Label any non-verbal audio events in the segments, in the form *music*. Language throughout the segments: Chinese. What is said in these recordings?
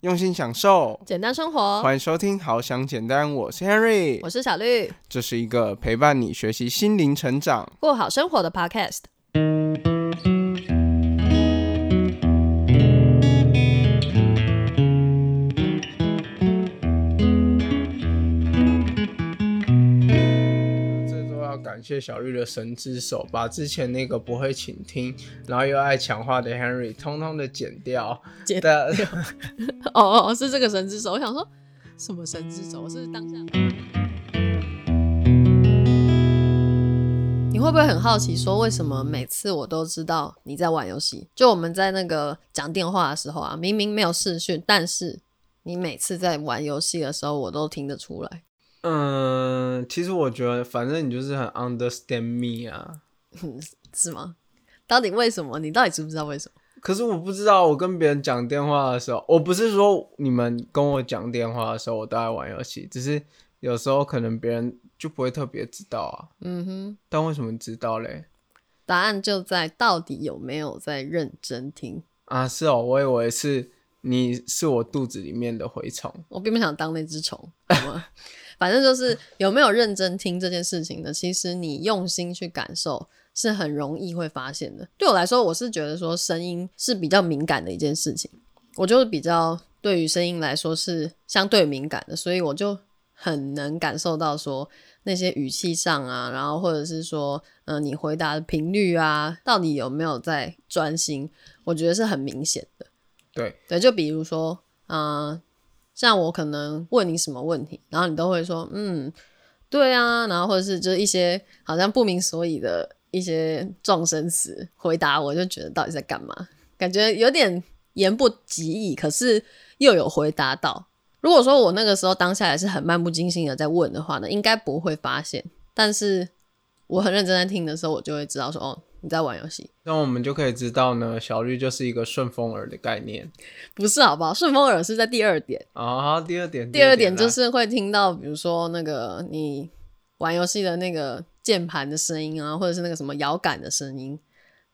用心享受，简单生活。欢迎收听《好想简单》，我是 Henry，我是小绿，这是一个陪伴你学习心灵成长、过好生活的 Podcast。感谢小绿的神之手，把之前那个不会倾听，然后又爱强化的 Henry 通通的剪掉。剪的 *laughs* 哦哦，是这个神之手。我想说什么神之手？是当下。你会不会很好奇，说为什么每次我都知道你在玩游戏？就我们在那个讲电话的时候啊，明明没有视讯，但是你每次在玩游戏的时候，我都听得出来。嗯，其实我觉得，反正你就是很 understand me 啊。*laughs* 是吗？到底为什么？你到底知不知道为什么？可是我不知道，我跟别人讲电话的时候，我不是说你们跟我讲电话的时候我都在玩游戏，只是有时候可能别人就不会特别知道啊。嗯哼，但为什么知道嘞？答案就在到底有没有在认真听。啊，是哦，我以为是你是我肚子里面的蛔虫。我并不想当那只虫，好吗？*laughs* 反正就是有没有认真听这件事情呢？其实你用心去感受，是很容易会发现的。对我来说，我是觉得说声音是比较敏感的一件事情，我就是比较对于声音来说是相对敏感的，所以我就很能感受到说那些语气上啊，然后或者是说，嗯、你回答的频率啊，到底有没有在专心，我觉得是很明显的。对，对，就比如说，嗯、像我可能问你什么问题，然后你都会说，嗯，对啊，然后或者是就是一些好像不明所以的一些撞声词回答，我就觉得到底在干嘛？感觉有点言不及义，可是又有回答到。如果说我那个时候当下也是很漫不经心的在问的话呢，应该不会发现。但是我很认真在听的时候，我就会知道说，哦，你在玩游戏。那我们就可以知道呢，小绿就是一个顺风耳的概念。不是好不好？顺风耳是在第二点。啊，好第二点，第二点就是会听到，比如说那个你玩游戏的那个键盘的声音啊，或者是那个什么摇杆的声音，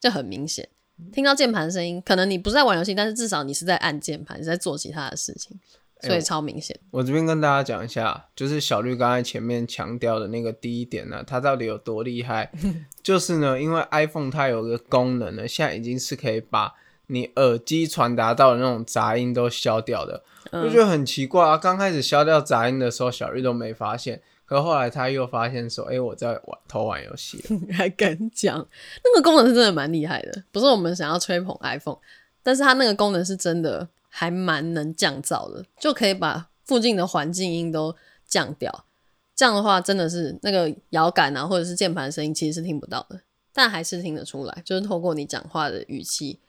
就很明显。听到键盘声音，可能你不是在玩游戏，但是至少你是在按键盘，你在做其他的事情，所以超明显。我这边跟大家讲一下，就是小绿刚才前面强调的那个第一点呢，它到底有多厉害？*laughs* 就是呢，因为 iPhone 它有个功能呢，现在已经是可以把你耳机传达到的那种杂音都消掉的。嗯我觉得很奇怪啊，刚开始消掉杂音的时候，小绿都没发现，可后来他又发现说，哎、我在玩偷玩游戏了。*laughs* 还敢讲，那个功能是真的蛮厉害的，不是我们想要吹捧 iPhone，但是它那个功能是真的还蛮能降噪的，就可以把附近的环境音都降掉。这样的话，真的是那个摇杆啊，或者是键盘声音，其实是听不到的，但还是听得出来，就是透过你讲话的语气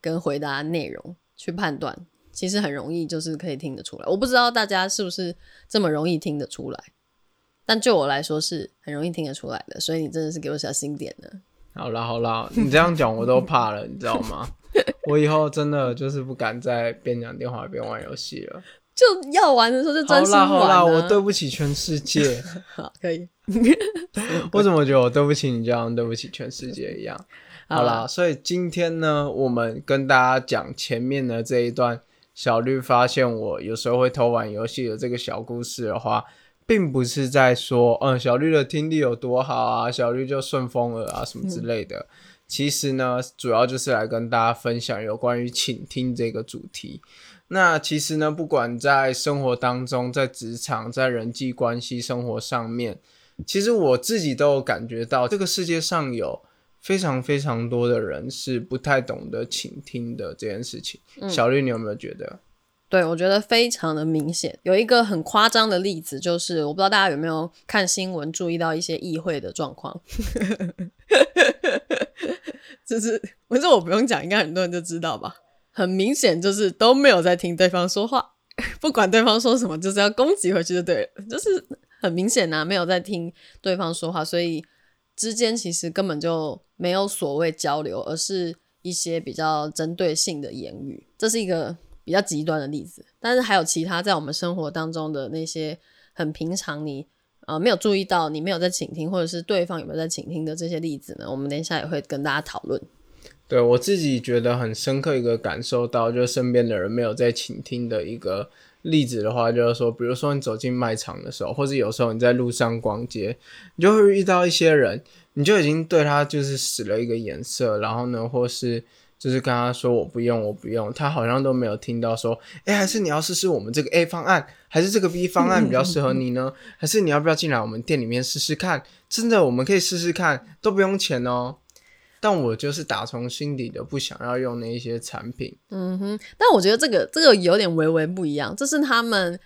跟回答内容去判断，其实很容易就是可以听得出来。我不知道大家是不是这么容易听得出来，但就我来说是很容易听得出来的，所以你真的是给我小心点呢。好啦好啦，你这样讲我都怕了，你知道吗？*laughs* 我以后真的就是不敢再边讲电话边玩游戏了。就要玩的时候就好专心玩、啊。啦好啦，我对不起全世界。*laughs* 好可以。*laughs* 我怎么觉得我对不起你，就像对不起全世界一样？好啦，啦，所以今天呢，我们跟大家讲前面的这一段小绿发现我有时候会偷玩游戏的这个小故事的话，并不是在说，嗯，小绿的听力有多好啊，小绿就顺风耳啊什么之类的。其实呢，主要就是来跟大家分享有关于倾听这个主题。那其实呢，不管在生活当中，在职场，在人际关系生活上面，其实我自己都有感觉到，这个世界上有非常非常多的人是不太懂得倾听的这件事情。小绿，你有没有觉得？对我觉得非常的明显。有一个很夸张的例子，就是我不知道大家有没有看新闻注意到一些议会的状况，*laughs* 就是不是我不用讲，应该很多人就知道吧。很明显就是都没有在听对方说话，不管对方说什么，就是要攻击回去就对了，就是很明显呐、没有在听对方说话，所以之间其实根本就没有所谓交流，而是一些比较针对性的言语，这是一个比较极端的例子。但是还有其他在我们生活当中的那些很平常你呃没有注意到，你没有在倾听，或者是对方有没有在倾听的这些例子呢？我们等一下也会跟大家讨论。对我自己觉得很深刻一个感受到，就身边的人没有在倾听的一个例子的话，就是说，比如说你走进卖场的时候，或者有时候你在路上逛街，你就会遇到一些人，你就已经对他就是使了一个眼色，然后呢，或是就是跟他说我不用，我不用，他好像都没有听到说，哎，还是你要试试我们这个 A 方案，还是这个 B 方案比较适合你呢？*laughs* 还是你要不要进来我们店里面试试看？真的，我们可以试试看，都不用钱哦。但我就是打从心底的不想要用那一些产品。嗯哼，但我觉得这个这个有点微微不一样，这是他们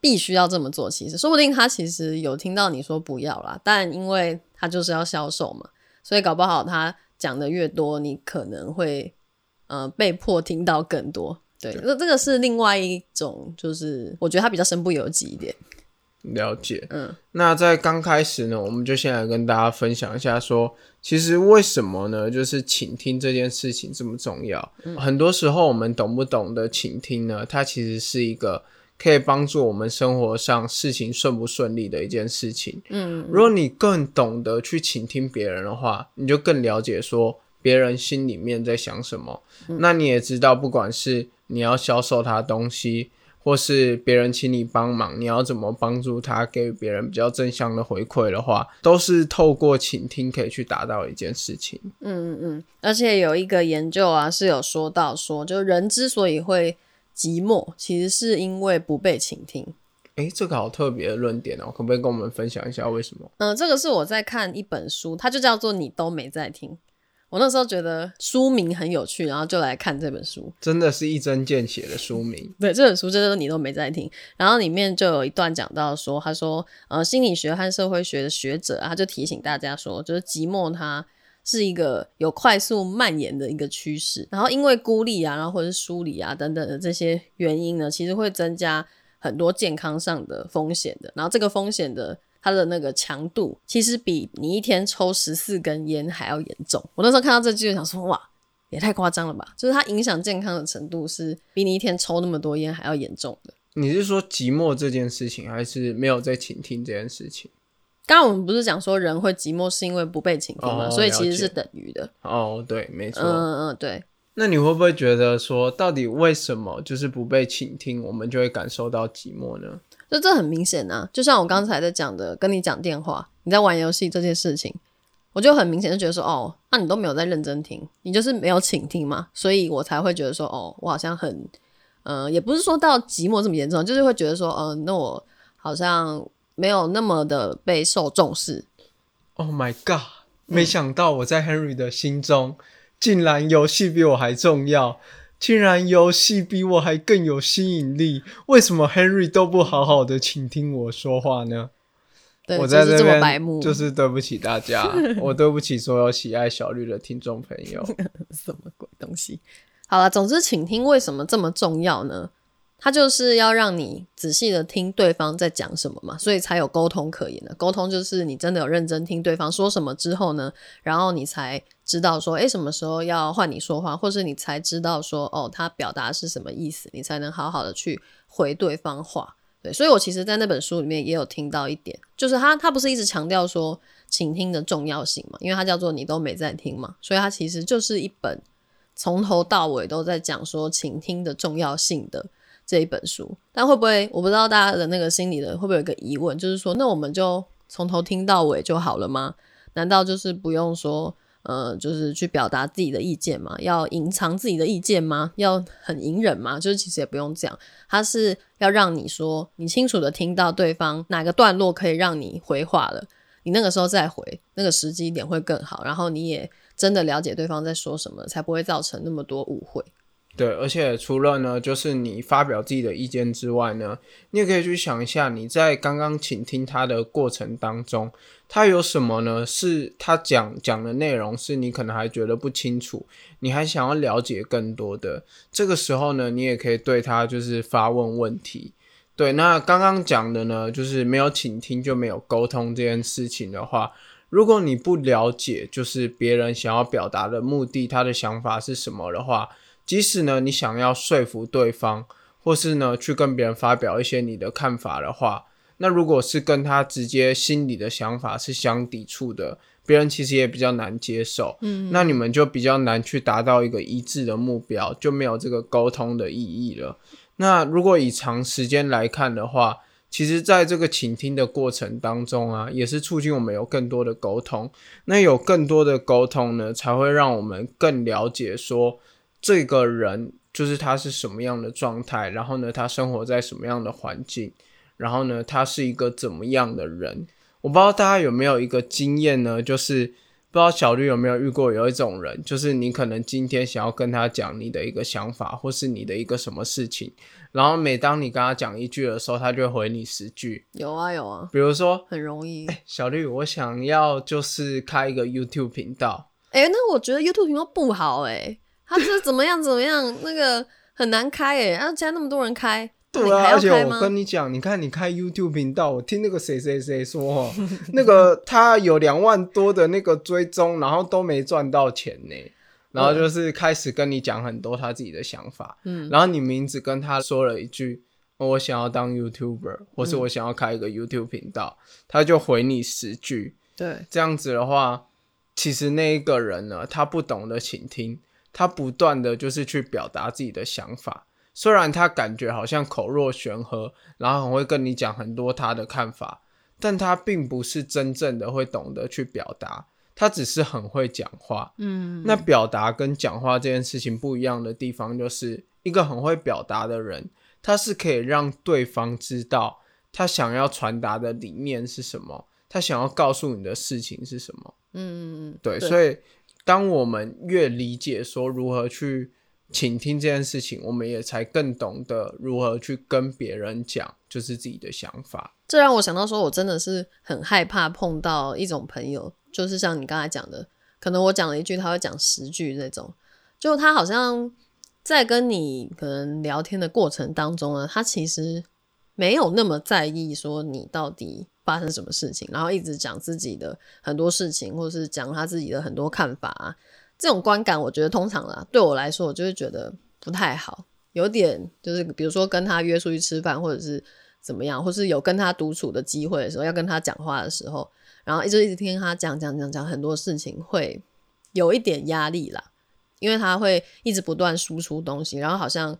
必须要这么做。其实说不定他其实有听到你说不要啦，但因为他就是要销售嘛，所以搞不好他讲的越多，你可能会呃被迫听到更多。对，那这个是另外一种，就是我觉得它比较身不由己一点。了解，嗯，那在刚开始呢，我们就先来跟大家分享一下，说其实为什么呢？就是倾听这件事情这么重要。很多时候我们懂不懂得倾听呢？它其实是一个可以帮助我们生活上事情顺不顺利的一件事情。嗯，如果你更懂得去倾听别人的话，你就更了解说别人心里面在想什么。那你也知道，不管是你要销售他东西。或是别人请你帮忙，你要怎么帮助他，给予别人比较正向的回馈的话，都是透过倾听可以去达到一件事情。嗯嗯嗯，而且有一个研究啊，是有说到说，就人之所以会寂寞，其实是因为不被倾听。诶，这个好特别的论点哦，可不可以跟我们分享一下为什么？嗯，这个是我在看一本书，它就叫做《你都没在听》。我那时候觉得书名很有趣，然后就来看这本书，真的是一针见血的书名。*laughs* 对，这本书就是你都没在听，然后里面就有一段讲到说，他说，呃，心理学和社会学的学者，他就提醒大家说，就是寂寞它是一个有快速蔓延的一个趋势，然后因为孤立啊，然后或者是疏离啊等等的这些原因呢，其实会增加很多健康上的风险的，然后这个风险的。它的那个强度其实比你一天抽十四根烟还要严重。我那时候看到这句就想说，哇，也太夸张了吧！就是它影响健康的程度是比你一天抽那么多烟还要严重的。你是说寂寞这件事情，还是没有在倾听这件事情？刚刚我们不是讲说人会寂寞是因为不被倾听吗？所以其实是等于的。哦，对，没错。嗯嗯，对。那你会不会觉得说，到底为什么就是不被倾听，我们就会感受到寂寞呢？就这很明显啊，就像我刚才在讲的，跟你讲电话，你在玩游戏这件事情，我就很明显就觉得说，哦，那你都没有在认真听，你就是没有倾听嘛，所以我才会觉得说，哦，我好像很，呃，也不是说到寂寞这么严重，就是会觉得说，嗯，那我好像没有那么的被受重视。Oh my god！没想到我在 Henry 的心中，竟然游戏比我还重要。竟然游戏比我还更有吸引力，为什么 Henry 都不好好的倾听我说话呢？我在这边就是对不起大家，我对不起所有喜爱小绿的听众朋友。*laughs* 什么鬼东西？好了，总之请听为什么这么重要呢？他就是要让你仔细的听对方在讲什么嘛，所以才有沟通可言的。沟通就是你真的有认真听对方说什么之后呢，然后你才知道说，诶，什么时候要换你说话，或是你才知道说，哦，他表达是什么意思，你才能好好的去回对方话。对，所以我其实，在那本书里面也有听到一点，就是他他不是一直强调说倾听的重要性嘛，因为他叫做你都没在听嘛，所以他其实就是一本从头到尾都在讲说倾听的重要性的。这一本书，但会不会我不知道大家的那个心里的会不会有个疑问，就是说，那我们就从头听到尾就好了吗？难道就是不用说，呃，就是去表达自己的意见吗？要隐藏自己的意见吗？要很隐忍吗？就是其实也不用这样，他是要让你说，你清楚的听到对方哪个段落可以让你回话了，你那个时候再回，那个时机点会更好，然后你也真的了解对方在说什么，才不会造成那么多误会。对，而且除了呢，就是你发表自己的意见之外呢，你也可以去想一下，你在刚刚倾听他的过程当中，他有什么呢？是他讲讲的内容是你可能还觉得不清楚，你还想要了解更多的。这个时候呢，你也可以对他就是发问问题。对，那刚刚讲的呢，就是没有倾听就没有沟通这件事情的话，如果你不了解就是别人想要表达的目的，他的想法是什么的话。即使呢，你想要说服对方，或是呢去跟别人发表一些你的看法的话，那如果是跟他直接心里的想法是相抵触的，别人其实也比较难接受。嗯，那你们就比较难去达到一个一致的目标，就没有这个沟通的意义了。那如果以长时间来看的话，其实在这个倾听的过程当中啊，也是促进我们有更多的沟通。那有更多的沟通呢，才会让我们更了解说这个人就是他是什么样的状态，然后呢，他生活在什么样的环境，然后呢，他是一个怎么样的人。我不知道大家有没有一个经验呢，就是不知道小绿有没有遇过有一种人，就是你可能今天想要跟他讲你的一个想法，或是你的一个什么事情，然后每当你跟他讲一句的时候，他就会回你十句。有啊有啊，比如说，很容易。哎、小绿，我想要就是开一个 YouTube 频道，那我觉得 YouTube 频道不好哎、他是怎么样怎么样，那个很难开哎、然后现在那么多人开，对啊，而且我？跟你讲，你看你开 YouTube 频道，我听那个谁谁谁说哦，那个他有两万多的那个追踪，然后都没赚到钱呢。然后就是开始跟你讲很多他自己的想法，嗯，然后你名字跟他说了一句，哦我想要当 YouTuber，或是我想要开一个 YouTube 频道，他就回你十句，对，这样子的话，其实那一个人呢，他不懂得倾听，他不断的就是去表达自己的想法。虽然他感觉好像口若悬河，然后很会跟你讲很多他的看法，但他并不是真正的会懂得去表达，他只是很会讲话。嗯，那表达跟讲话这件事情不一样的地方，就是一个很会表达的人，他是可以让对方知道他想要传达的理念是什么，他想要告诉你的事情是什么。嗯嗯嗯，对，对所以当我们越理解说如何去倾听这件事情，我们也才更懂得如何去跟别人讲，就是自己的想法。这让我想到说，我真的是很害怕碰到一种朋友，就是像你刚才讲的，可能我讲了一句，他会讲十句那种，就他好像在跟你可能聊天的过程当中呢，他其实没有那么在意说你到底发生什么事情，然后一直讲自己的很多事情，或者是讲他自己的很多看法啊，这种观感，我觉得通常啦，对我来说，我就会觉得不太好，有点就是比如说跟他约出去吃饭，或者是怎么样，或是有跟他独处的机会的时候，要跟他讲话的时候，然后一直一直听他讲讲讲讲很多事情，会有一点压力啦，因为他会一直不断输出东西，然后好像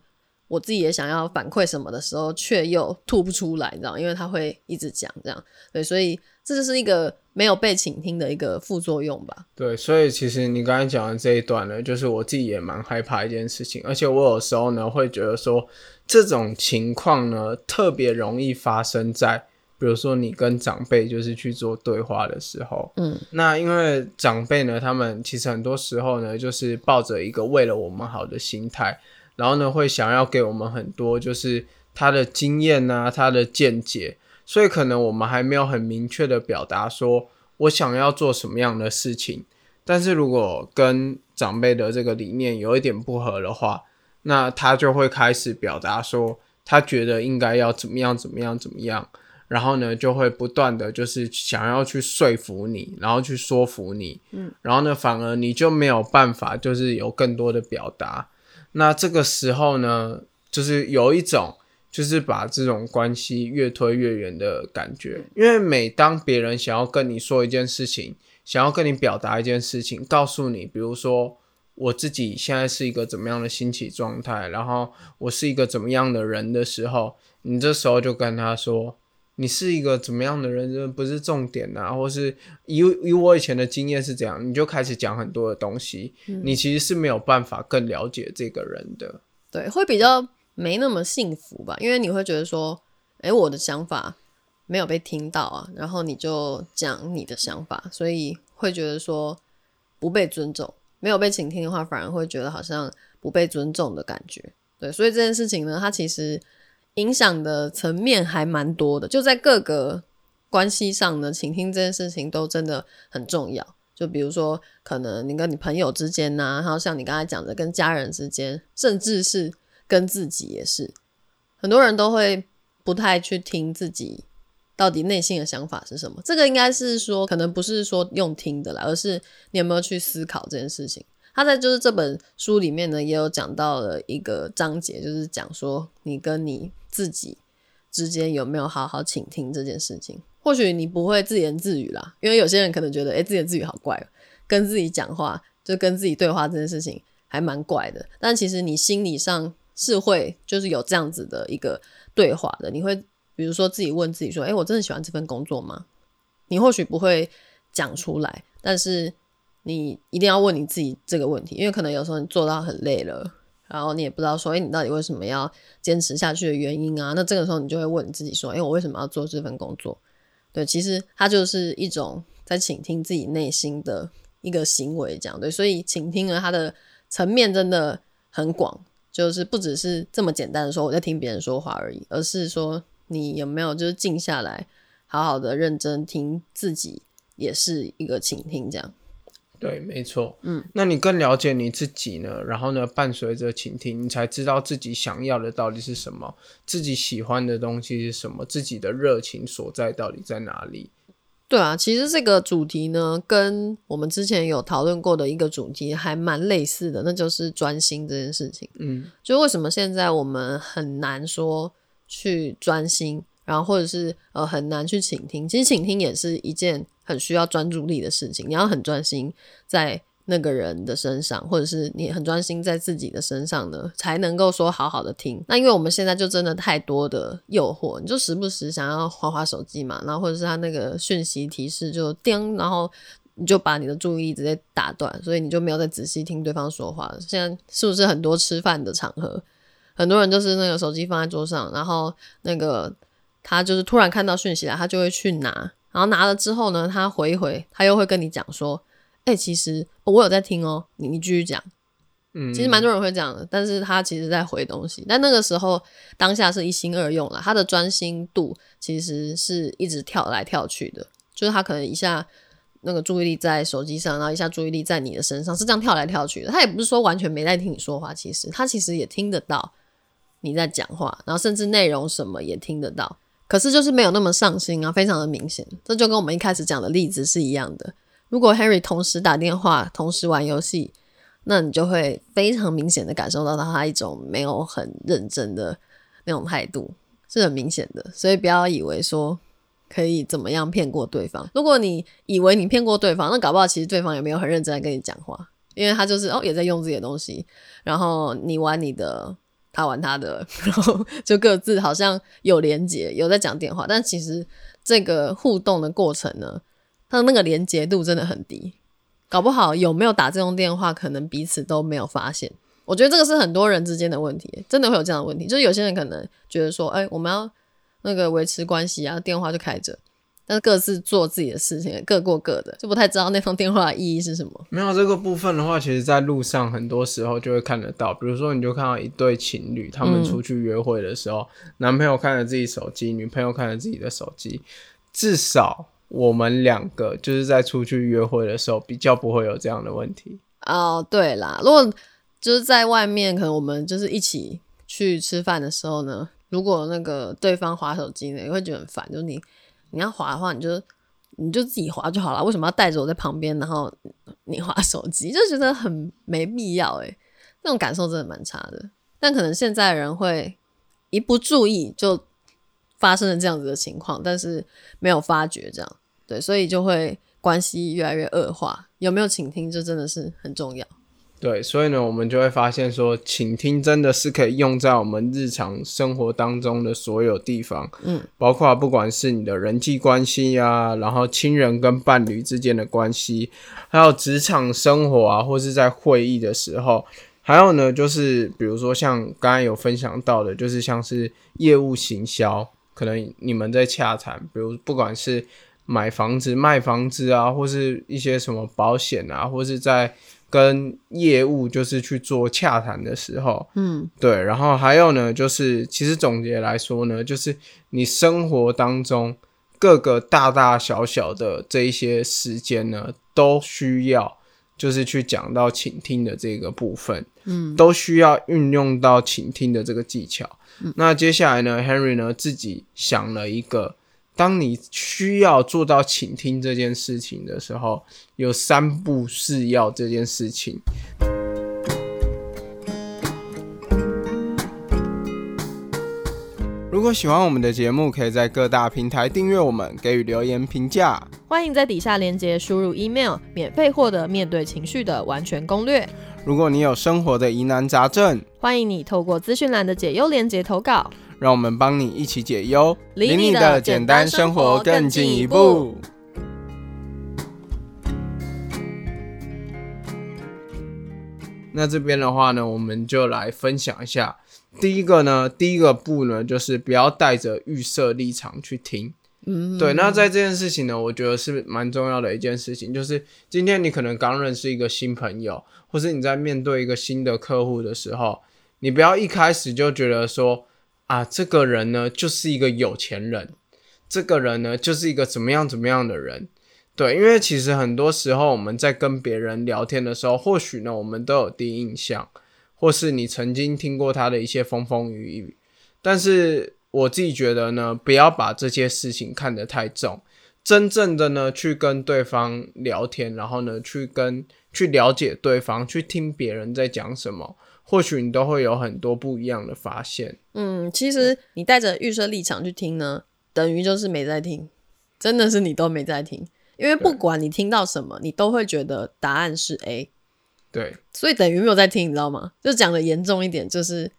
我自己也想要反馈什么的时候，却又吐不出来，你知道，因为他会一直讲这样，对，所以这就是一个没有被倾听的一个副作用吧。对，所以其实你刚才讲的这一段呢，就是我自己也蛮害怕一件事情，而且我有时候呢会觉得说，这种情况呢特别容易发生在，比如说你跟长辈就是去做对话的时候，嗯，那因为长辈呢，他们其实很多时候呢，就是抱着一个为了我们好的心态，然后呢会想要给我们很多就是他的经验啊，他的见解，所以可能我们还没有很明确的表达说我想要做什么样的事情。但是如果跟长辈的这个理念有一点不合的话，那他就会开始表达说他觉得应该要怎么样怎么样怎么样，然后呢就会不断的就是想要去说服你，然后去说服你，嗯，然后呢反而你就没有办法就是有更多的表达，那这个时候呢就是有一种就是把这种关系越推越远的感觉，因为每当别人想要跟你说一件事情，想要跟你表达一件事情，告诉你，比如说我自己现在是一个怎么样的心情状态，然后我是一个怎么样的人的时候，你这时候就跟他说，你是一个怎么样的人，这不是重点啊，或是以以我以前的经验是这样，你就开始讲很多的东西，你其实是没有办法更了解这个人的。对，会比较没那么幸福吧，因为你会觉得说，诶，我的想法没有被听到啊，然后你就讲你的想法，所以会觉得说不被尊重，没有被倾听的话，反而会觉得好像不被尊重的感觉。对，所以这件事情呢，它其实影响的层面还蛮多的，就在各个关系上呢，倾听这件事情都真的很重要。就比如说，可能你跟你朋友之间呐、然后像你刚才讲的，跟家人之间，甚至是跟自己也是，很多人都会不太去听自己到底内心的想法是什么。这个应该是说，可能不是说用听的啦，而是你有没有去思考这件事情。他在就是这本书里面呢，也有讲到了一个章节，就是讲说你跟你自己之间有没有好好倾听这件事情。或许你不会自言自语啦，因为有些人可能觉得，哎，自言自语好怪，跟自己讲话就跟自己对话这件事情还蛮怪的。但其实你心理上是会就是有这样子的一个对话的。你会比如说自己问自己说，哎，我真的喜欢这份工作吗？你或许不会讲出来，但是你一定要问你自己这个问题，因为可能有时候你做到很累了。然后你也不知道说，哎，你到底为什么要坚持下去的原因啊？那这个时候你就会问你自己说，哎，我为什么要做这份工作？对，其实它就是一种在倾听自己内心的一个行为，这样对。所以倾听呢，它的层面真的很广，就是不只是这么简单的说我在听别人说话而已，而是说你有没有就是静下来，好好的认真听自己，也是一个倾听，这样。对，没错。嗯，那你更了解你自己呢？然后呢，伴随着倾听，你才知道自己想要的到底是什么，自己喜欢的东西是什么，自己的热情所在到底在哪里？对啊，其实这个主题呢，跟我们之前有讨论过的一个主题还蛮类似的，那就是专心这件事情。嗯，就为什么现在我们很难说去专心，然后或者是呃很难去倾听？其实倾听也是一件。很需要专注力的事情，你要很专心在那个人的身上，或者是你很专心在自己的身上呢，才能够说好好的听。那因为我们现在就真的太多的诱惑，你就时不时想要划划手机嘛，然后或者是他那个讯息提示就叮，然后你就把你的注意力直接打断，所以你就没有再仔细听对方说话。现在是不是很多吃饭的场合，很多人就是那个手机放在桌上，然后那个他就是突然看到讯息了，他就会去拿。然后拿了之后呢，他回一回，他又会跟你讲说：“哎，其实我有在听哦，你你继续讲。”嗯，其实蛮多人会这样的，但是他其实在回东西。但那个时候当下是一心二用了，他的专心度其实是一直跳来跳去的，就是他可能一下那个注意力在手机上，然后一下注意力在你的身上，是这样跳来跳去的。他也不是说完全没在听你说话，其实他其实也听得到你在讲话，然后甚至内容什么也听得到。可是就是没有那么上心啊，非常的明显。这就跟我们一开始讲的例子是一样的。如果 Harry 同时打电话、同时玩游戏，那你就会非常明显的感受到他一种没有很认真的那种态度，是很明显的。所以不要以为说可以怎么样骗过对方。如果你以为你骗过对方，那搞不好其实对方也没有很认真的跟你讲话，因为他就是哦也在用自己的东西，然后你玩你的。他玩他的，*laughs* 然后就各自好像有连接，有在讲电话，但其实这个互动的过程呢，他的那个连接度真的很低，搞不好有没有打这种电话，可能彼此都没有发现。我觉得这个是很多人之间的问题，真的会有这样的问题，就是有些人可能觉得说，哎，我们要那个维持关系啊，电话就开着。但是各自做自己的事情，各过各的，就不太知道那通电话的意义是什么。没有这个部分的话，其实在路上很多时候就会看得到。比如说，你就看到一对情侣，他们出去约会的时候，男朋友看着自己手机，女朋友看着自己的手机。至少我们两个就是在出去约会的时候，比较不会有这样的问题。哦，对啦，如果就是在外面，可能我们就是一起去吃饭的时候呢，如果那个对方划手机呢，也会觉得很烦，就是你。你要滑的话，你就你就自己滑就好了。为什么要带着我在旁边，然后你滑手机，就觉得很没必要诶，那种感受真的蛮差的。但可能现在人会一不注意就发生了这样子的情况，但是没有发觉这样，对，所以就会关系越来越恶化。有没有倾听，这真的是很重要。对，所以呢，我们就会发现说，倾听真的是可以用在我们日常生活当中的所有地方，嗯，包括不管是你的人际关系呀，然后亲人跟伴侣之间的关系，还有职场生活啊，或是在会议的时候，还有呢，就是比如说像刚刚有分享到的，就是像是业务行销，可能你们在洽谈，比如不管是买房子、卖房子啊，或是一些什么保险啊，或是在跟业务就是去做洽谈的时候，嗯，对，然后还有呢，就是其实总结来说呢，就是你生活当中各个大大小小的这一些时间呢，都需要就是去讲到倾听的这个部分，嗯，都需要运用到倾听的这个技巧。那接下来呢，Henry 呢自己想了一个。当你需要做到倾听这件事情的时候，有三步是要这件事情。如如果喜欢我们的节目，可以在各大平台订阅我们，给予留言评价。欢迎在底下链接输入 email，免费获得面对情绪的完全攻略。如果你有生活的疑难杂症，欢迎你透过资讯栏的解忧链接投稿，让我们帮你一起解忧，离你的简单生活更进一步。那这边的话呢，我们就来分享一下。第一个呢，第一个步呢，就是不要带着预设立场去听。嗯，对。那在这件事情呢，我觉得是蛮重要的一件事情，就是今天你可能刚认识一个新朋友，或是你在面对一个新的客户的时候，你不要一开始就觉得说啊，这个人呢就是一个有钱人，这个人呢就是一个怎么样怎么样的人。对，因为其实很多时候我们在跟别人聊天的时候，或许呢我们都有第一印象。或是你曾经听过他的一些风风雨雨，但是我自己觉得呢，不要把这些事情看得太重，真正的呢去跟对方聊天，然后呢去跟去了解对方，去听别人在讲什么，或许你都会有很多不一样的发现。嗯，其实你带着预设立场去听呢，等于就是没在听，真的是你都没在听，因为不管你听到什么，你都会觉得答案是 A。对，所以等于没有在听，你知道吗？就讲的严重一点，就是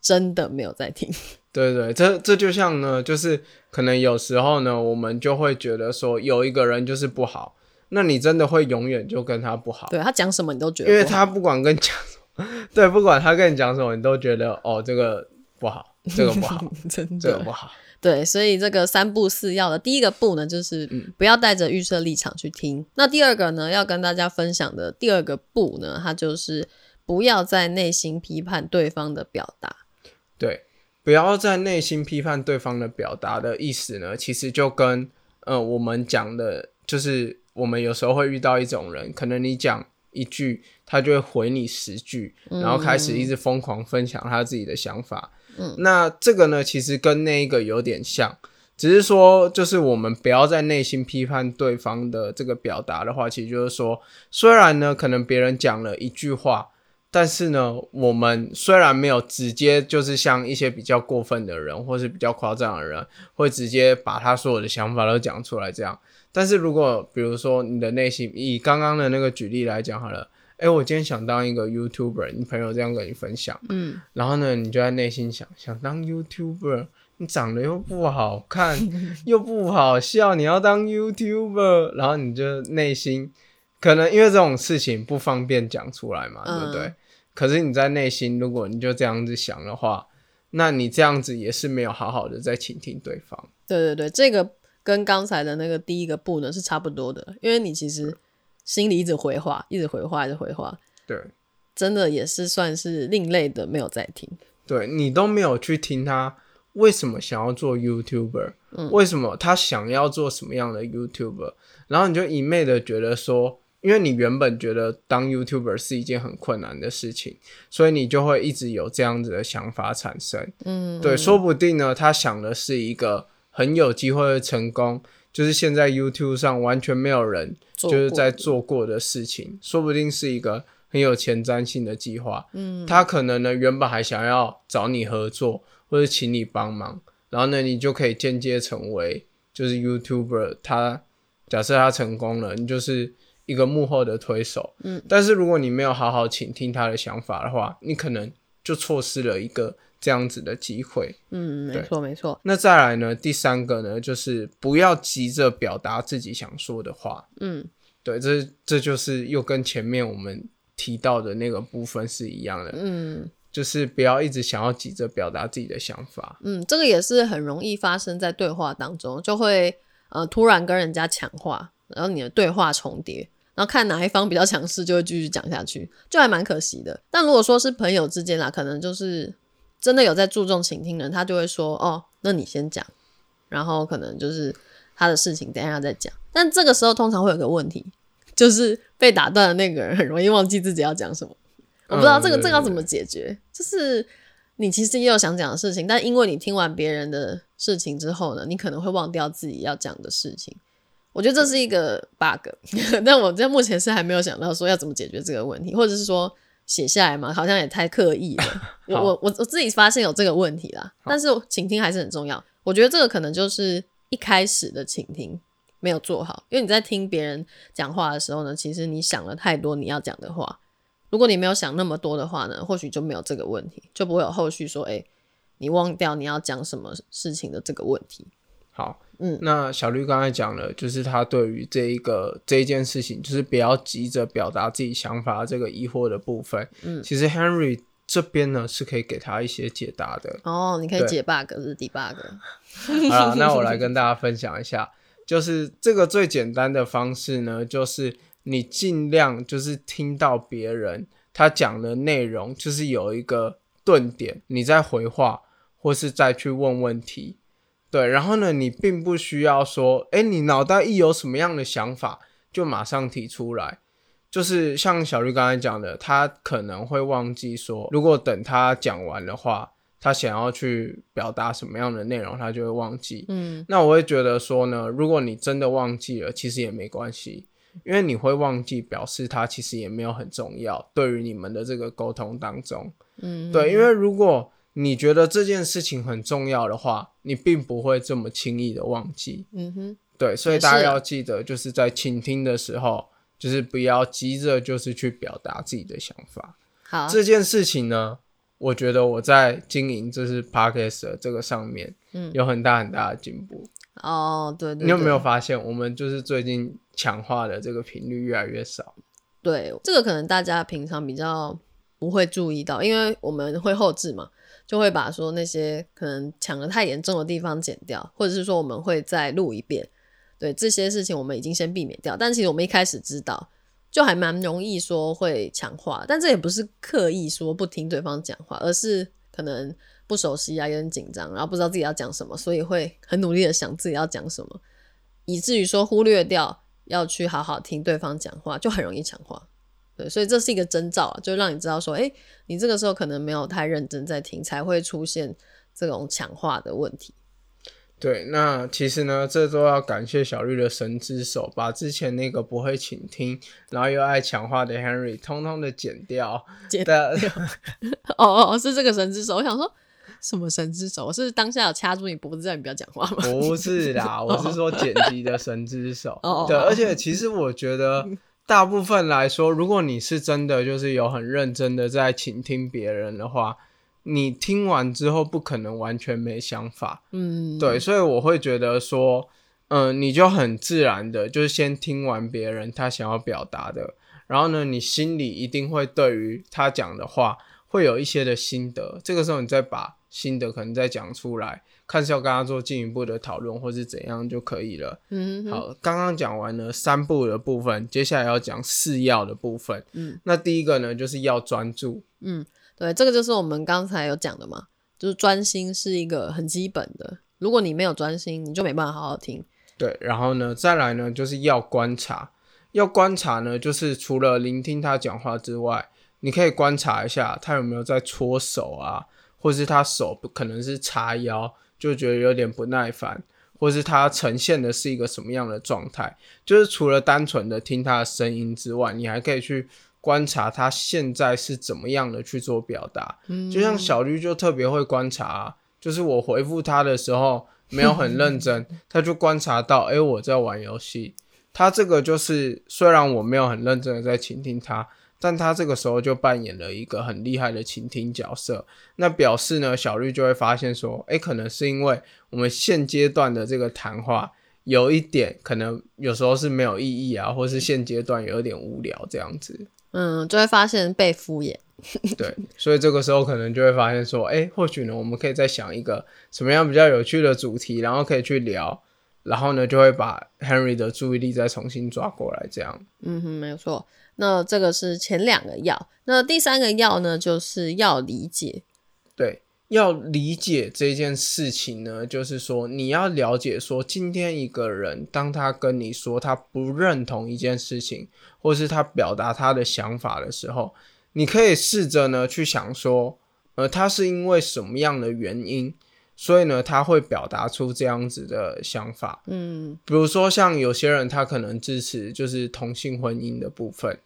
真的没有在听。*laughs* 对对，这这就像呢，就是可能有时候呢，我们就会觉得说有一个人就是不好，那你真的会永远就跟他不好。对他讲什么你都觉得，因为他不管跟讲什么，*laughs* 对，不管他跟你讲什么，你都觉得哦，这个不好，这个不好，*laughs* 真的这个不好。对，所以这个三步四要的第一个步呢，就是不要带着预设立场去听。那第二个呢，要跟大家分享的第二个步呢，它就是不要在内心批判对方的表达。对，不要在内心批判对方的表达的意思呢，其实就跟呃我们讲的，就是我们有时候会遇到一种人，可能你讲一句，他就会回你十句，然后开始一直疯狂分享他自己的想法。嗯，那这个呢，其实跟那一个有点像，只是说，就是我们不要在内心批判对方的这个表达的话，其实就是说，虽然呢，可能别人讲了一句话，但是呢，我们虽然没有直接就是像一些比较过分的人，或是比较夸张的人，会直接把他所有的想法都讲出来这样，但是如果比如说你的内心，以刚刚的那个举例来讲好了。哎，我今天想当一个 YouTuber，你朋友这样跟你分享，嗯，然后呢，你就在内心想，想当 YouTuber，你长得又不好看，*laughs* 又不好笑，你要当 YouTuber，然后你就内心可能因为这种事情不方便讲出来嘛，对不对？可是你在内心，如果你就这样子想的话，那你这样子也是没有好好的在倾听对方。对对对，这个跟刚才的那个第一个步呢是差不多的，因为你其实。心里一直回话，一直回话，一直回话。对，真的也是算是另类的，没有在听。对你都没有去听他为什么想要做 YouTuber，为什么他想要做什么样的 YouTuber，然后你就一昧的觉得说，因为你原本觉得当 YouTuber 是一件很困难的事情，所以你就会一直有这样子的想法产生。嗯，对，说不定呢，他想的是一个很有机会成功。就是现在 YouTube 上完全没有人就是在做过的事情，说不定是一个很有前瞻性的计划。嗯，他可能呢原本还想要找你合作或者请你帮忙，然后呢你就可以间接成为就是 YouTuber。他假设他成功了，你就是一个幕后的推手。嗯，但是如果你没有好好倾听他的想法的话，你可能就错失了一个。这样子的机会，嗯，没错没错。那再来呢？第三个呢，就是不要急着表达自己想说的话。嗯，对，这这就是又跟前面我们提到的那个部分是一样的。嗯，就是不要一直想要急着表达自己的想法。嗯，这个也是很容易发生在对话当中，就会呃突然跟人家抢话，然后你的对话重叠，然后看哪一方比较强势，就会继续讲下去，就还蛮可惜的。但如果说是朋友之间啦，可能就是。真的有在注重倾听的人，他就会说：“哦，那你先讲，然后可能就是他的事情，等一下再讲。”但这个时候通常会有个问题，就是被打断的那个人很容易忘记自己要讲什么。我不知道这个这个要怎么解决。就是你其实也有想讲的事情，但因为你听完别人的事情之后呢，你可能会忘掉自己要讲的事情。我觉得这是一个 bug，*laughs* 但我在目前是还没有想到说要怎么解决这个问题，或者是说。写下来嘛，好像也太刻意了。*laughs* 我我我我自己发现有这个问题啦，但是倾听还是很重要。我觉得这个可能就是一开始的倾听没有做好，因为你在听别人讲话的时候呢，其实你想了太多你要讲的话。如果你没有想那么多的话呢，或许就没有这个问题，就不会有后续说，哎，你忘掉你要讲什么事情的这个问题。好，嗯那小绿刚才讲了，就是他对于这一个这一件事情，就是不要急着表达自己想法这个疑惑的部分。嗯其实 Henry 这边呢是可以给他一些解答的。哦，你可以解 bug 是 debug。*laughs* 好啦，那我来跟大家分享一下，就是这个最简单的方式呢，就是你尽量就是听到别人他讲的内容，就是有一个顿点，你再回话或是再去问问题。对，然后呢，你并不需要说，哎，你脑袋一有什么样的想法，就马上提出来。就是像小绿刚才讲的，他可能会忘记说，如果等他讲完的话，他想要去表达什么样的内容，他就会忘记。嗯那我会觉得说呢，如果你真的忘记了，其实也没关系，因为你会忘记，表示他其实也没有很重要，对于你们的这个沟通当中。嗯，对，因为如果你觉得这件事情很重要的话，你并不会这么轻易的忘记。嗯哼，对，所以大家要记得，就是在倾听的时候，就是不要急着就是去表达自己的想法。好，这件事情呢，我觉得我在经营就是 podcast 的这个上面，嗯有很大很大的进步。哦，对对，你有没有对发现，我们就是最近强化的这个频率越来越少？对，这个可能大家平常比较不会注意到，因为我们会后置嘛，就会把说那些可能抢的太严重的地方剪掉，或者是说我们会再录一遍。对这些事情，我们已经先避免掉。但其实我们一开始知道，就还蛮容易说会强化，但这也不是刻意说不听对方讲话，而是可能不熟悉啊，有点紧张，然后不知道自己要讲什么，所以会很努力的想自己要讲什么，以至于说忽略掉要去好好听对方讲话，就很容易强化。对，所以这是一个征兆啊，就让你知道说，哎、你这个时候可能没有太认真在听，才会出现这种强化的问题。对，那其实呢，这都要感谢小绿的神之手，把之前那个不会倾听，然后又爱强化的 Henry 通通的剪掉。*laughs* 剪 *laughs* 掉哦哦，是这个神之手。我想说什么神之手？是当下有掐住你脖子，让你不要讲话吗？不是啦，我是说剪辑的神之手。哦对，而且其实我觉得，大部分来说，如果你是真的就是有很认真的在倾听别人的话，你听完之后不可能完全没想法。嗯，对，所以我会觉得说，嗯、你就很自然的，就是先听完别人他想要表达的，然后呢，你心里一定会对于他讲的话会有一些的心得，这个时候你再把心得可能再讲出来，看是要跟他做进一步的讨论，或是怎样就可以了。嗯哼，好，刚刚讲完了三步的部分，接下来要讲四要的部分。嗯，那第一个呢，就是要专注。嗯，对，这个就是我们刚才有讲的嘛，就是专心是一个很基本的。如果你没有专心，你就没办法好好听。对，然后呢，再来呢，就是要观察。要观察呢，就是除了聆听他讲话之外，你可以观察一下他有没有在搓手啊，或是他手可能是叉腰，就觉得有点不耐烦，或是他呈现的是一个什么样的状态。就是除了单纯的听他的声音之外，你还可以去观察他现在是怎么样的去做表达。嗯，就像小绿就特别会观察、啊，就是我回复他的时候没有很认真，*laughs* 他就观察到，诶，我在玩游戏。他这个就是虽然我没有很认真的在倾听他，但他这个时候就扮演了一个很厉害的倾听角色。那表示呢，小绿就会发现说，诶，可能是因为我们现阶段的这个谈话有一点可能有时候是没有意义啊，或是现阶段有一点无聊这样子。嗯，就会发现被敷衍。*laughs* 对，所以这个时候可能就会发现说，哎，或许呢，我们可以再想一个什么样比较有趣的主题，然后可以去聊，然后呢，就会把 Henry 的注意力再重新抓过来，这样。嗯哼，没有错。那这个是前两个要，那第三个要呢，就是要理解。对，要理解这件事情呢，就是说你要了解说，今天一个人当他跟你说他不认同一件事情，或是他表达他的想法的时候，你可以试着呢去想说，呃，他是因为什么样的原因，所以呢他会表达出这样子的想法。嗯比如说像有些人他可能支持就是同性婚姻的部分，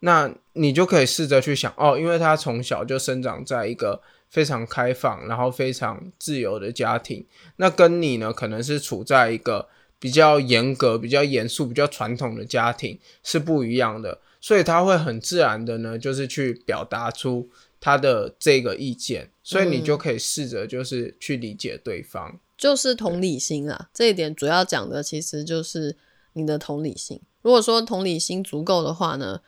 那你就可以试着去想，哦，因为他从小就生长在一个非常开放，然后非常自由的家庭，那跟你呢，可能是处在一个比较严格、比较严肃、比较传统的家庭是不一样的，所以他会很自然的呢，就是去表达出他的这个意见，所以你就可以试着就是去理解对方。就是同理心啊，这一点主要讲的其实就是你的同理心。如果说同理心足够的话呢，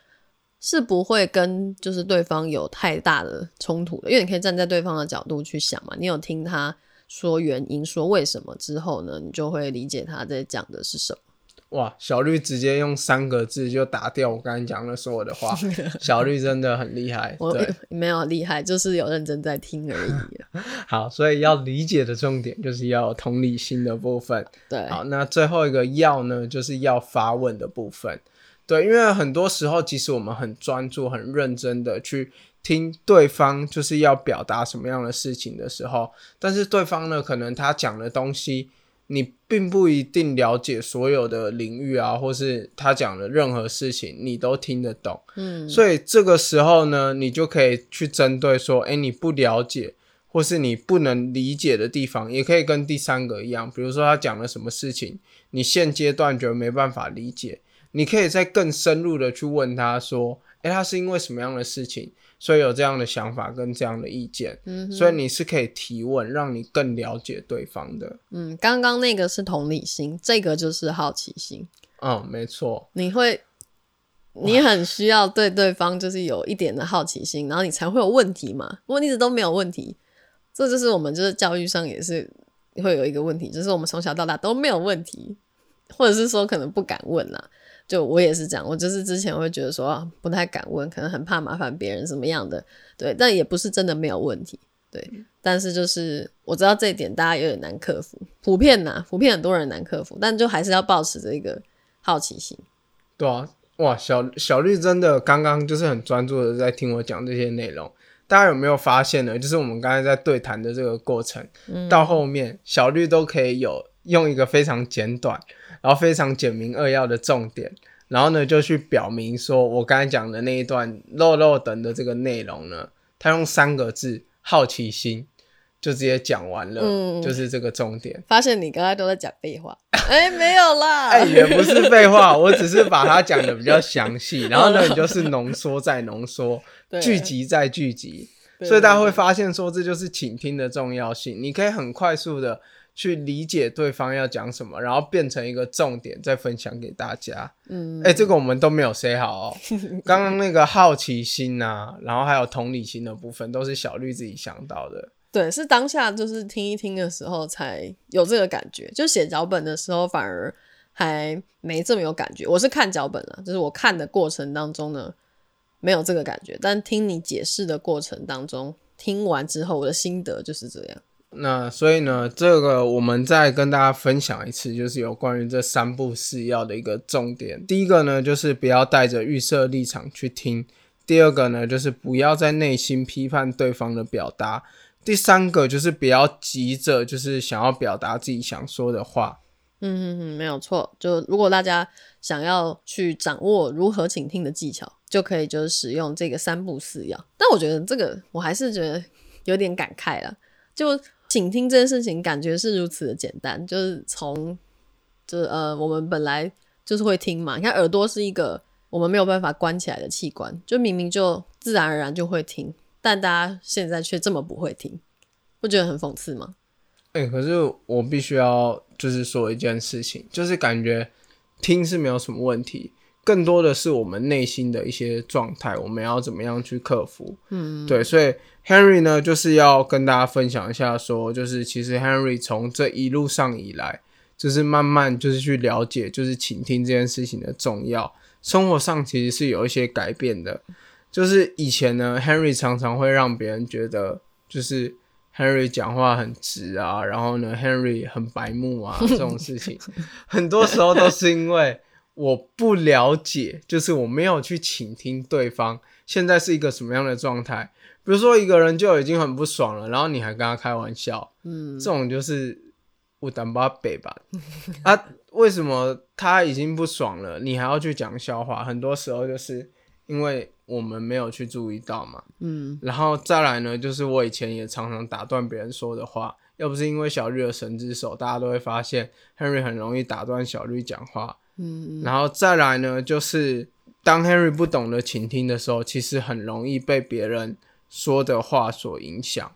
是不会跟就是对方有太大的冲突的，因为你可以站在对方的角度去想嘛。你有听他说原因，说为什么之后呢，你就会理解他在讲的是什么。哇，小绿直接用三个字就打掉我刚才讲的所有的话，*laughs* 小绿真的很厉害。我，*laughs* 没有厉害，就是有认真在听而已。*laughs* 好，所以要理解的重点就是要有同理心的部分。对，好，那最后一个要呢，就是要发问的部分。对，因为很多时候，即使我们很专注、很认真的去听对方就是要表达什么样的事情的时候，但是对方呢，可能他讲的东西，你并不一定了解所有的领域啊，或是他讲的任何事情，你都听得懂。嗯，所以这个时候呢，你就可以去针对说，哎，你不了解或是你不能理解的地方，也可以跟第三个一样，比如说他讲了什么事情，你现阶段觉得没办法理解，你可以再更深入的去问他说，哎，他是因为什么样的事情，所以有这样的想法跟这样的意见，嗯所以你是可以提问，让你更了解对方的。嗯，刚刚那个是同理心，这个就是好奇心。嗯，没错，你会，你很需要对对方就是有一点的好奇心，然后你才会有问题嘛。如果你一直都没有问题，这就是我们就是教育上也是会有一个问题，就是我们从小到大都没有问题，或者是说可能不敢问啦。就我也是这样，我就是之前会觉得说啊不太敢问，可能很怕麻烦别人什么样的，对，但也不是真的没有问题，对。但是就是我知道这一点大家有点难克服，普遍呐，普遍很多人难克服，但就还是要保持着一个好奇心。对啊，哇，小小绿真的刚刚就是很专注的在听我讲这些内容。大家有没有发现呢？就是我们刚才在对谈的这个过程，到后面小绿都可以有用一个非常简短，然后非常简明扼要的重点，然后呢就去表明说我刚才讲的那一段肉肉等的这个内容呢，他用三个字好奇心就直接讲完了，嗯就是这个重点。发现你刚才都在讲废话，哎、没有啦，哎、也不是废话，我只是把它讲的比较详细，然后呢，你就是浓缩再浓缩，*laughs* 聚集再聚集，所以大家对会发现说，这就是倾听的重要性。你可以很快速的去理解对方要讲什么，然后变成一个重点，再分享给大家。嗯，哎、这个我们都没有 say 好哦。*laughs* 刚刚那个好奇心呐、然后还有同理心的部分，都是小绿自己想到的。对，是当下就是听一听的时候才有这个感觉，就写脚本的时候反而还没这么有感觉。我是看脚本了，就是我看的过程当中呢，没有这个感觉，但听你解释的过程当中，听完之后我的心得就是这样。那所以呢，这个我们再跟大家分享一次，就是有关于这三步四要的一个重点。第一个呢，就是不要带着预设立场去听；第二个呢，就是不要在内心批判对方的表达；第三个就是不要急着就是想要表达自己想说的话。嗯哼哼，没有错。就如果大家想要去掌握如何倾听的技巧，就可以就是使用这个三步四要。但我觉得这个我还是觉得有点感慨了。就倾听这件事情，感觉是如此的简单，就是从就是呃，我们本来就是会听嘛。你看耳朵是一个我们没有办法关起来的器官，就明明就自然而然就会听，但大家现在却这么不会听，不觉得很讽刺吗？哎、可是我必须要就是说一件事情，就是感觉听是没有什么问题，更多的是我们内心的一些状态，我们要怎么样去克服。嗯，对，所以 Henry 呢，就是要跟大家分享一下说就是其实 Henry 从这一路上以来，就是慢慢就是去了解，就是倾听这件事情的重要。生活上其实是有一些改变的，就是以前呢，Henry 常常会让别人觉得就是 Henry 讲话很直啊，然后呢，Henry 很白目啊，这种事情，*laughs* 很多时候都是因为我不了解，就是我没有去倾听对方现在是一个什么样的状态。比如说一个人就已经很不爽了，然后你还跟他开玩笑，嗯这种就是我胆巴北吧。*laughs* 啊，为什么他已经不爽了，你还要去讲笑话？很多时候就是因为我们没有去注意到嘛。嗯，然后再来呢，就是我以前也常常打断别人说的话，要不是因为小绿的神之手，大家都会发现 Henry 很容易打断小绿讲话。嗯，然后再来呢，就是当 Henry 不懂得倾听的时候，其实很容易被别人说的话所影响。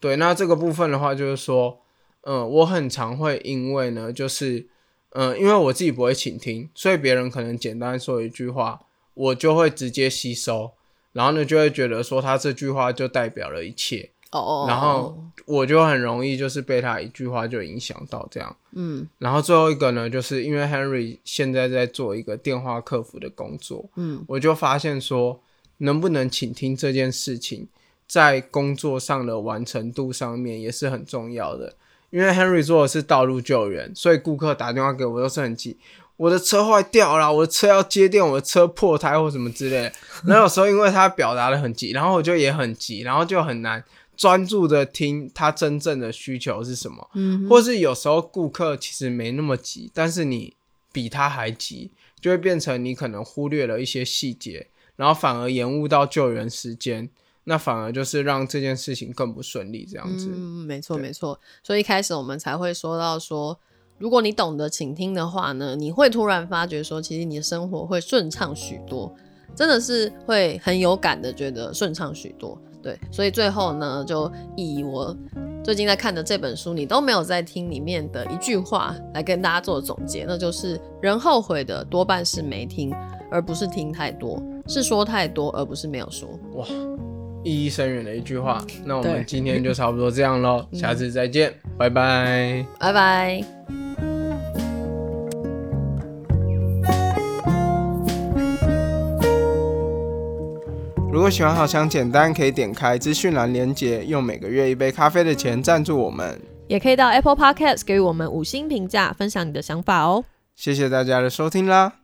对，那这个部分的话，就是说，嗯、我很常会因为呢，就是，嗯、因为我自己不会倾听，所以别人可能简单说一句话，我就会直接吸收，然后呢，就会觉得说他这句话就代表了一切，哦哦，然后我就很容易就是被他一句话就影响到这样。嗯然后最后一个呢，就是因为 Henry 现在在做一个电话客服的工作，嗯我就发现说，能不能倾听这件事情，在工作上的完成度上面也是很重要的。因为 Henry 做的是道路救援，所以顾客打电话给我都是很急，我的车坏掉了，我的车要接电，我的车破胎或什么之类的。然后有时候因为他表达的很急，然后我就也很急，然后就很难专注的听他真正的需求是什么。嗯或是有时候顾客其实没那么急，但是你比他还急，就会变成你可能忽略了一些细节，然后反而延误到救援时间，那反而就是让这件事情更不顺利这样子。嗯，没错没错。所以一开始我们才会说到说，如果你懂得倾听的话呢，你会突然发觉说，其实你的生活会顺畅许多，真的是会很有感的觉得顺畅许多。对，所以最后呢，就以我最近在看的这本书，你都没有在听里面的一句话来跟大家做总结，那就是人后悔的多半是没听，而不是听太多，是说太多，而不是没有说。哇意义深远的一句话。那我们今天就差不多这样喽，*laughs* 下次再见，拜拜。拜拜。果喜欢好想简单，可以点开资讯栏连接，用每个月一杯咖啡的钱赞助我们。也可以到 Apple Podcast 给予我们五星评价，分享你的想法哦。谢谢大家的收听啦。